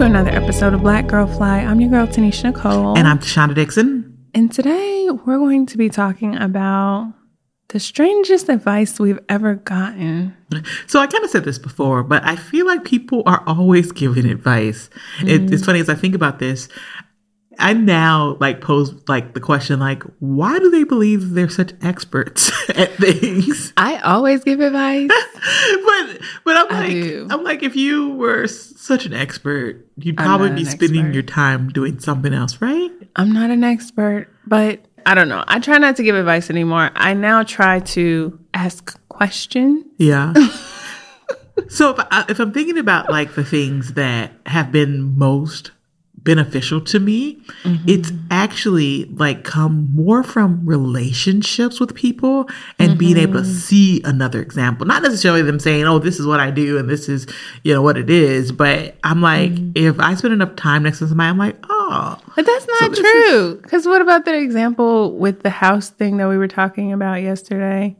To another episode of Black Girl Fly. I'm your girl, Tanisha Nicole. And I'm Shonda Dixon. And today we're going to be talking about the strangest advice we've ever gotten. So I kind of said this before, but I feel like people are always giving advice. It, it's mm. funny as I think about this. I now like pose like the question like why do they believe they're such experts at things? I always give advice. but but I'm I like do. I'm like if you were s- such an expert, you'd I'm probably be spending expert. your time doing something else, right? I'm not an expert, but I don't know. I try not to give advice anymore. I now try to ask questions. Yeah. so if, I, if I'm thinking about like the things that have been most beneficial to me, mm-hmm. it's actually like come more from relationships with people and being able to mm-hmm. see another example. Not necessarily them saying, "Oh, this is what I do and this is, you know, what it is," but I'm like mm-hmm. if I spend enough time next to somebody, I'm like, "Oh, But that's not this true. Because what about the example with the house thing that we were talking about yesterday?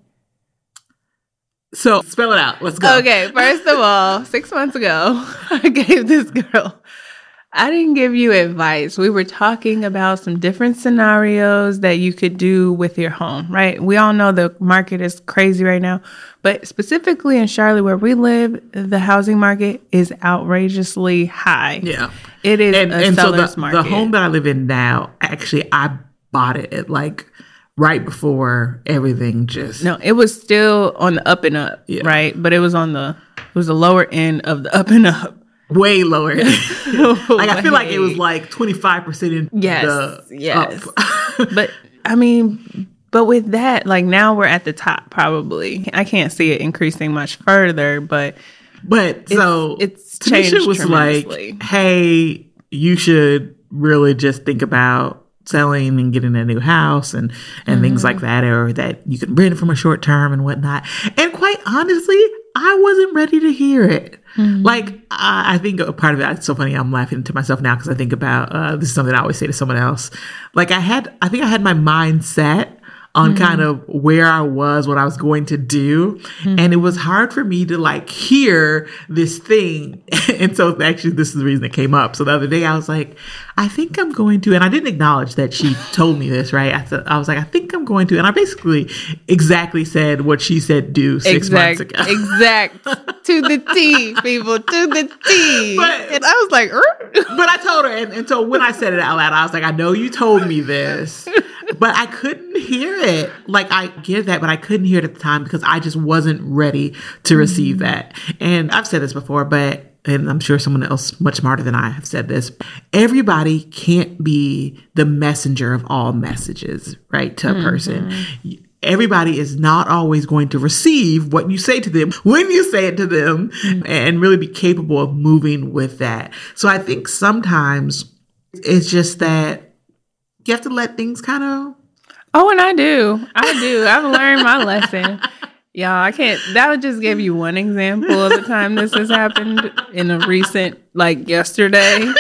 so spell it out. Let's go." Okay, first of all, six months ago, I gave this girl, I didn't give you advice. We were talking about some different scenarios that you could do with your home, right? We all know the market is crazy right now, but specifically in Charlotte, where we live, the housing market is outrageously high. Yeah. It is and, a and so seller's the, market. the home that I live in now, actually, I bought it at like right before everything just. No, it was still on the up and up, Yeah. right? But it was on the it was the lower end of the up and up. Way lower. like I feel like it was like twenty five percent in Yes, the yes. up. but I mean, but with that, like now we're at the top probably. I can't see it increasing much further, but but so it's Tanisha changed was like, "Hey, you should really just think about." selling and getting a new house and and things Mm-hmm. like that or that you can rent from a short term and whatnot and quite honestly i wasn't ready to hear it Mm-hmm. like I, I think a part of it it's so funny i'm laughing to myself now because i think about uh, this is something i always say to someone else like i had i think i had my mind set on Mm-hmm. kind of where I was, what I was going to do. Mm-hmm. And it was hard for me to like hear this thing. and so actually this is the reason it came up. So the other day I was like, I think I'm going to, and I didn't acknowledge that she told me this, right? I thought I was like, I think I'm going to, and I basically exactly said what she said do six exact, months ago. exact to the T, people, to the T. But- and I was like, "Er?" but I told her, and, and so when I said it out loud, I was like, I know you told me this, but I couldn't hear it. Like I get that, but I couldn't hear it at the time because I just wasn't ready to receive that. And I've said this before, but and I'm sure someone else much smarter than I have said this. Everybody can't be the messenger of all messages, right? To a person. Mm-hmm. Everybody is not always going to receive what you say to them when you say it to them mm-hmm. and really be capable of moving with that. So I think sometimes it's just that you have to let things kind of Oh, and I do. I do. I've learned my lesson. Y'all, I can't. That would just give you one example of the time this has happened in a recent, like yesterday.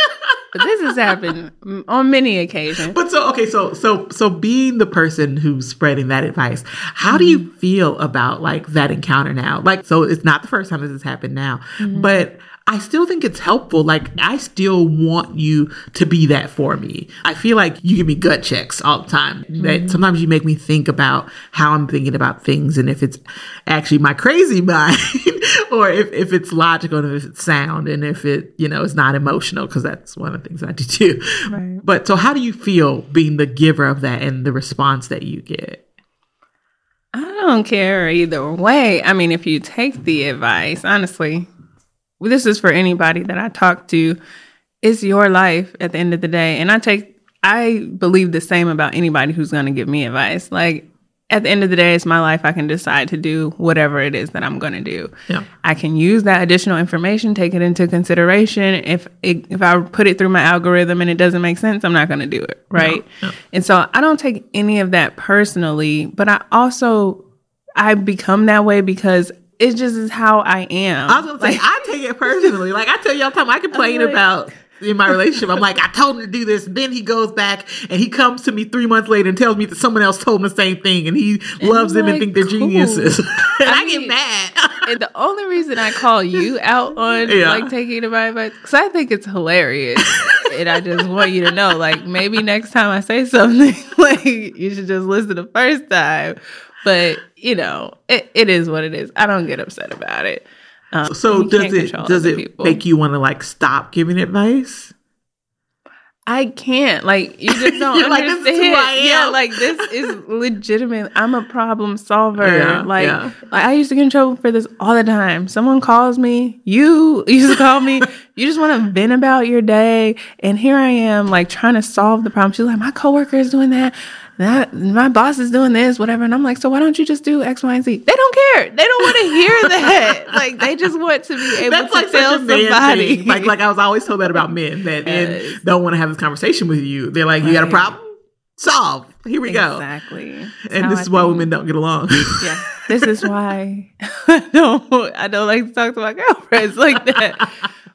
But this has happened on many occasions. But so okay, so so so being the person who's spreading that advice, how do you mm-hmm. feel about like that encounter now? Like so it's not the first time this has happened now, mm-hmm. but I still think it's helpful. Like I still want you to be that for me. I feel like you give me gut checks all the time. That mm-hmm. sometimes you make me think about how I'm thinking about things and if it's actually my crazy mind or if, if it's logical and if it's sound and if it, you know, is not emotional because that's one of the things I do too. Right. But so how do you feel being the giver of that and the response that you get? I don't care either way. I mean, if you take the advice, honestly, this is for anybody that I talk to. It's your life at the end of the day. And I take, I believe the same about anybody who's going to give me advice. Like, at the end of the day, it's my life. I can decide to do whatever it is that I'm going to do. Yeah. I can use that additional information, take it into consideration. If it, if I put it through my algorithm and it doesn't make sense, I'm not going to do it, right? no. And so I don't take any of that personally, but I also I become that way because it just is how I am. I was gonna say I take it personally. Like I tell you all the time, I complain like- about in my relationship. I'm like, I told him to do this, and then he goes back and he comes to me three months later and tells me that someone else told him the same thing, and he loves them and think they're cool. geniuses. and I, mean, get mad. And the only reason I call you out on Yeah. like taking my advice, because I think it's hilarious. and I just want you to know, like, maybe next time I say something, like, you should just listen the first time. But, you know, it, it is what it is. I don't get upset about it. Um, so does it does it people. make you want to like stop giving advice? I can't. Like you just don't You're like, this is understand. who I am. Yeah, like this is legitimate. I'm a problem solver. Yeah, like, yeah. like I used to get in trouble for this all the time. Someone calls me, you used to call me, you just want to vent about your day, and here I am like trying to solve the problem. She's like, my coworker is doing that. That my boss is doing this, whatever, and I'm like, so why don't you just do X, Y, and Z? They don't care. They don't want to hear that. like they just want to be able That's to like tell somebody. Like, like I was always told that about men that men don't want to have this conversation with you. They're like, you got a problem? Solve. Here we go. Exactly. And this I is why think. women don't get along. yeah this is why i don't i don't like to talk to my girlfriends like that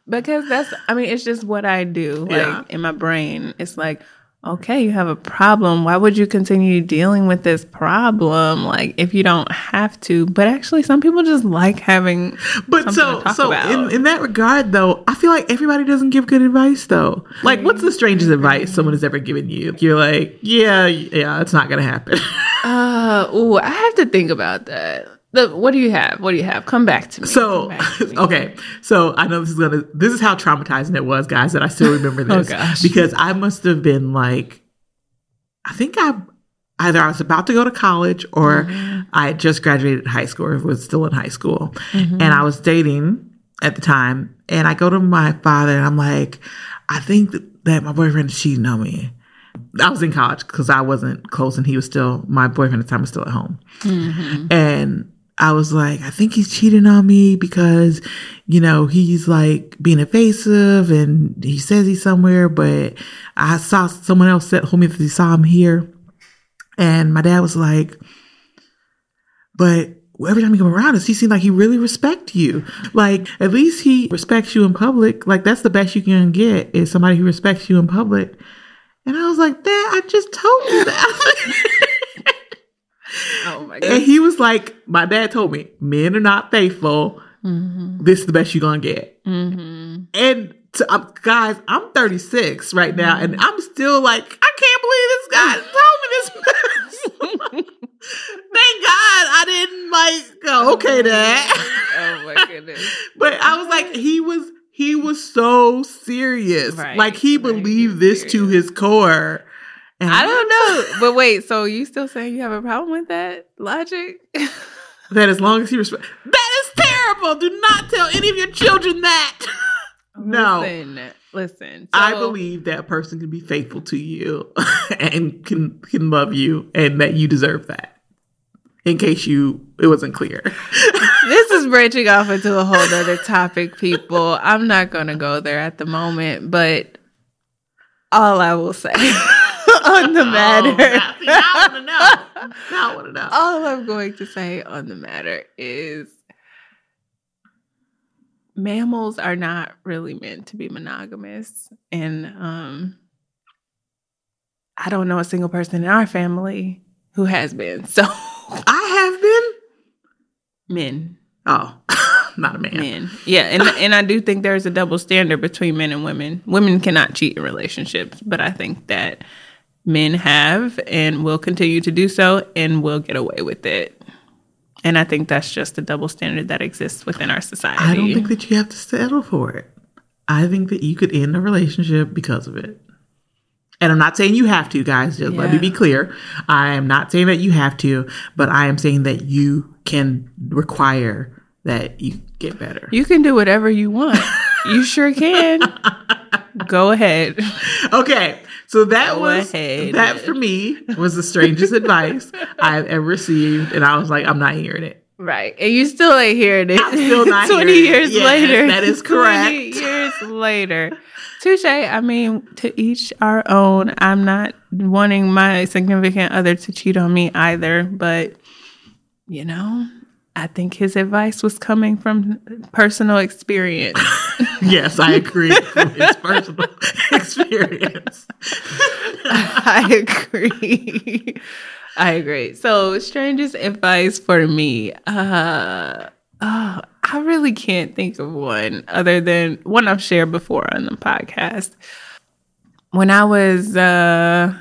because that's i mean it's just what i do like Yeah. in my brain it's like okay you have a problem why would you continue dealing with this problem like if you don't have to but actually some people just like having But so so in, in that regard though, I feel like everybody doesn't give good advice though. Like what's the strangest advice someone has ever given you? You're like, yeah, yeah, it's not gonna happen. uh oh i have to think about that the, what do you have what do you have come back to me So to me. okay, so I know this is gonna this is how traumatizing it was, guys, that I still remember Oh, this gosh. because I must have been like, I think I either I was about to go to college or Mm-hmm. I had just graduated high school or was still in high school, Mm-hmm. and I was dating at the time, and I go to my father and I'm like, I think that, that my boyfriend is cheating on me. I was in college because I wasn't close and he was still my boyfriend at the time was still at home. And I was like, I think he's cheating on me because, you know, he's like being evasive and he says he's somewhere, but I saw someone else that told me that he saw him here. And my dad was like, but every time you come around us, he seems like he really respect you. Like, at least he respects you in public. Like, that's the best you can get is somebody who respects you in public. And I was like, Dad, I just told you that. oh my and he was like, My dad told me, men are not faithful. This is the best you're to get. mm-hmm. And to, um, guys, I'm 36 right now, and I'm still like, I can't believe this guy told me this. Thank God I didn't like go, okay, dad. oh my goodness but I was like, he was he was so serious. Right, like he believed this to his core. And I mm-hmm. don't know. But wait, so you still saying you have a problem with that logic? that as long as he respects that is terrible. Do not tell any of your children that. no. Listen, listen. I believe that person can be faithful to you and can can love you and that you deserve that. In case you it wasn't clear. this is branching off into a whole other topic, people. I'm not gonna go there at the moment, but all I will say on the matter. Oh, see, I want to know. Now I want to know. all I'm going to say on the matter is mammals are not really meant to be monogamous. And um I don't know a single person in our family who has been. So I have been. men. Oh, not a man. Men. Yeah, and and I do think there's a double standard between men and women. Women cannot cheat in relationships, but I think that men have and will continue to do so and will get away with it. And I think that's just a double standard that exists within our society. I don't think that you have to settle for it. I think that you could end a relationship because of it. And I'm not saying you have to, guys. Just let me be clear. I am not saying that you have to, but I am saying that you can require that you get better. you can do whatever you want. you sure can. Go ahead. Okay, so that Go was ahead. that for me was the strangest advice I've ever received, and I was like, I'm not hearing it. Right. And you still ain't hearing it. I'm still not 20 hearing it. years Yes, later. that is correct. 20 correct. years later. Touche. I mean, to each our own. I'm not wanting my significant other to cheat on me either, but you know, I think his advice was coming from personal experience. yes, I agree. His personal experience. I agree. I agree. So, strangest advice for me. Uh, oh, I really can't think of one other than one I've shared before on the podcast. When I was, uh,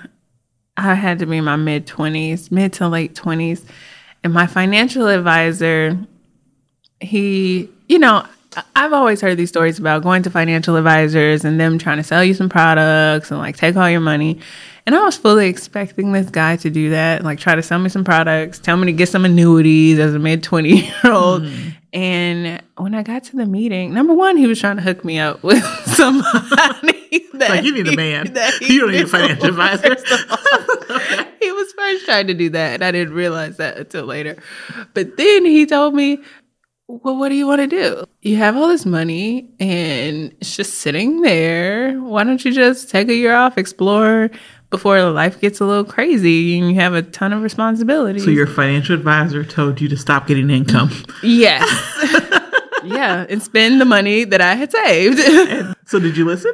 I had to be in my mid 20s, mid to late 20s. And my financial advisor, he, you know, I've always heard these stories about going to financial advisors and them trying to sell you some products and like take all your money. And I was fully expecting this guy to do that, like try to sell me some products, tell me to get some annuities as a mid 20 year old. Mm. And when I got to the meeting, number one, he was trying to hook me up with some money. That like you need a man. you don't need a financial advisor. okay. He was first trying to do that, and I didn't realize that until later. But then he told me, well, what do you want to do? You have all this money and it's just sitting there. Why don't you just take a year off, explore before life gets a little crazy and you have a ton of responsibilities? So, your financial advisor told you to stop getting income? Yes. yeah, and spend the money that I had saved. so, did you listen?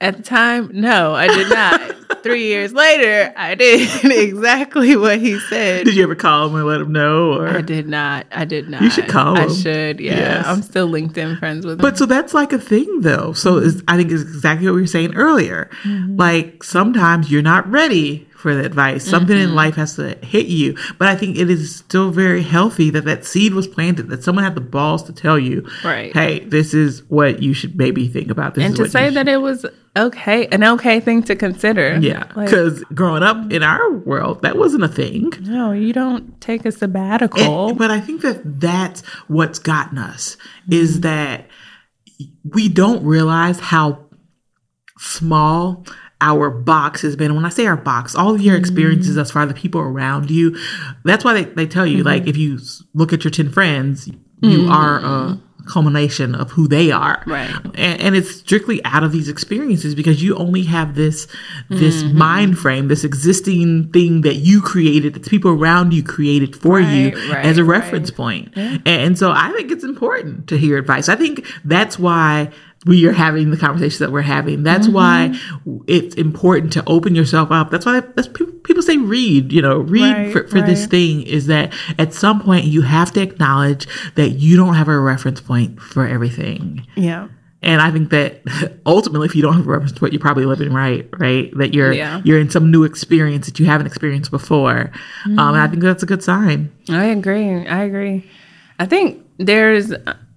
At the time, no, I did not. Three years later, I did exactly what he said. Did you ever call him and let him know? Or I did not. I did not. You should call him. I should. Yeah, yes. I'm still LinkedIn friends with him. But so that's like a thing, though. So I think is exactly what we were saying earlier. Mm-hmm. Like sometimes you're not ready for the advice. Something mm-hmm. in life has to hit you. But I think it is still very healthy that that seed was planted, that someone had the balls to tell you, right. hey, this is what you should maybe think about. This and to say that it was okay, an okay thing to consider. Yeah. Because like, growing up in our world, that wasn't a thing. No, you don't take a sabbatical. And, but I think that that's what's gotten us mm-hmm. is that we don't realize how small our box has been when i say our box all of your experiences mm-hmm. as far as the people around you that's why they, they tell you mm-hmm. like if you look at your 10 friends you mm-hmm. are a culmination of who they are right and, and, it's strictly out of these experiences because you only have this this mm-hmm. mind frame this existing thing that you created that the people around you created for right, you right, as a reference right. point. Yeah. And, and so i think it's important to hear advice i think that's why we are having the conversations that we're having. That's mm-hmm. why it's important to open yourself up. That's why that's people, people say read, you know, read right, for, for right. this thing is that at some point you have to acknowledge that you don't have a reference point for everything. Yeah. And I think that ultimately, if you don't have a reference point, you're probably living right, right? That you're yeah. you're in some new experience that you haven't experienced before. Mm-hmm. Um, and I think that's a good sign. I agree. I agree. I think there's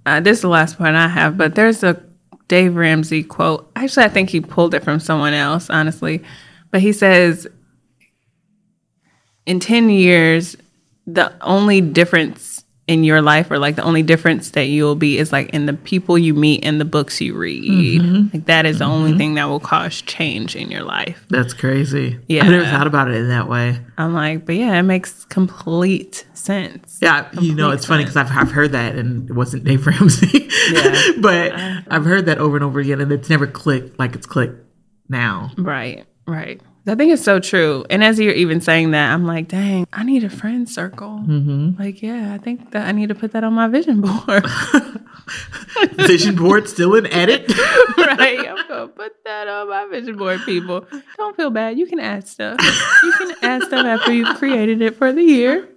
uh, this is the last point I have, but there's a Dave Ramsey quote. Actually, I think he pulled it from someone else, honestly. But he says, in 10 years, the only difference in your life or like the only difference that you'll be is like in the people you meet and the books you read. Mm-hmm. Like that is the mm-hmm. only thing that will cause change in your life. That's crazy. Yeah. I never thought about it in that way. I'm like, but yeah, it makes complete sense. Yeah. Complete you know, it's sense. funny because I've, I've heard that and it wasn't Dave Ramsey. yeah. but I've heard that over and over again and it's never clicked like it's clicked now. Right. Right. I think it's so true. And as you're even saying that, I'm like, dang, I need a friend circle. Mm-hmm. Like, yeah, I think that I need to put that on my vision board. vision board still in edit? right. I'm going to put that on my vision board, people. Don't feel bad. You can add stuff. You can add stuff after you've created it for the year.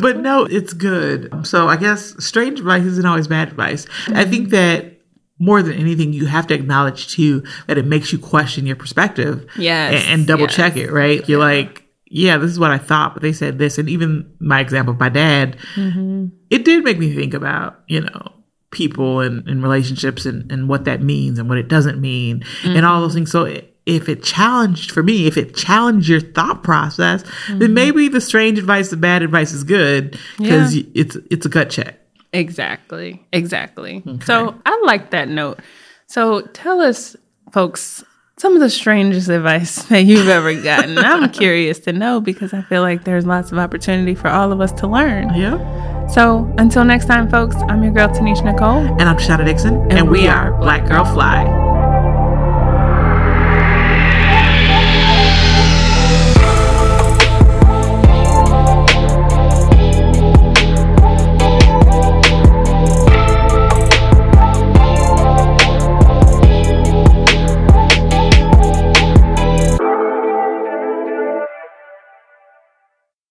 but no, it's good. So I guess strange advice isn't always bad advice. I think that more than anything, you have to acknowledge too that it makes you question your perspective. Yes. And, and double yes. check it, right? You're like, yeah, this is what I thought, but they said this. And even my example of my dad, mm-hmm. it did make me think about, you know, people and, and relationships and, and what that means and what it doesn't mean mm-hmm. and all those things. So if it challenged for me, if it challenged your thought process, mm-hmm. then maybe the strange advice, the bad advice is good because yeah. it's it's a gut check. Exactly. Exactly. Okay. So I like that note. So tell us, folks, some of the strangest advice that you've ever gotten. I'm curious to know because I feel like there's lots of opportunity for all of us to learn. Yeah. So until next time, folks, I'm your girl, Tanisha Nicole. And I'm Shana Dixon. And, and we, we, are Black Girl Fly.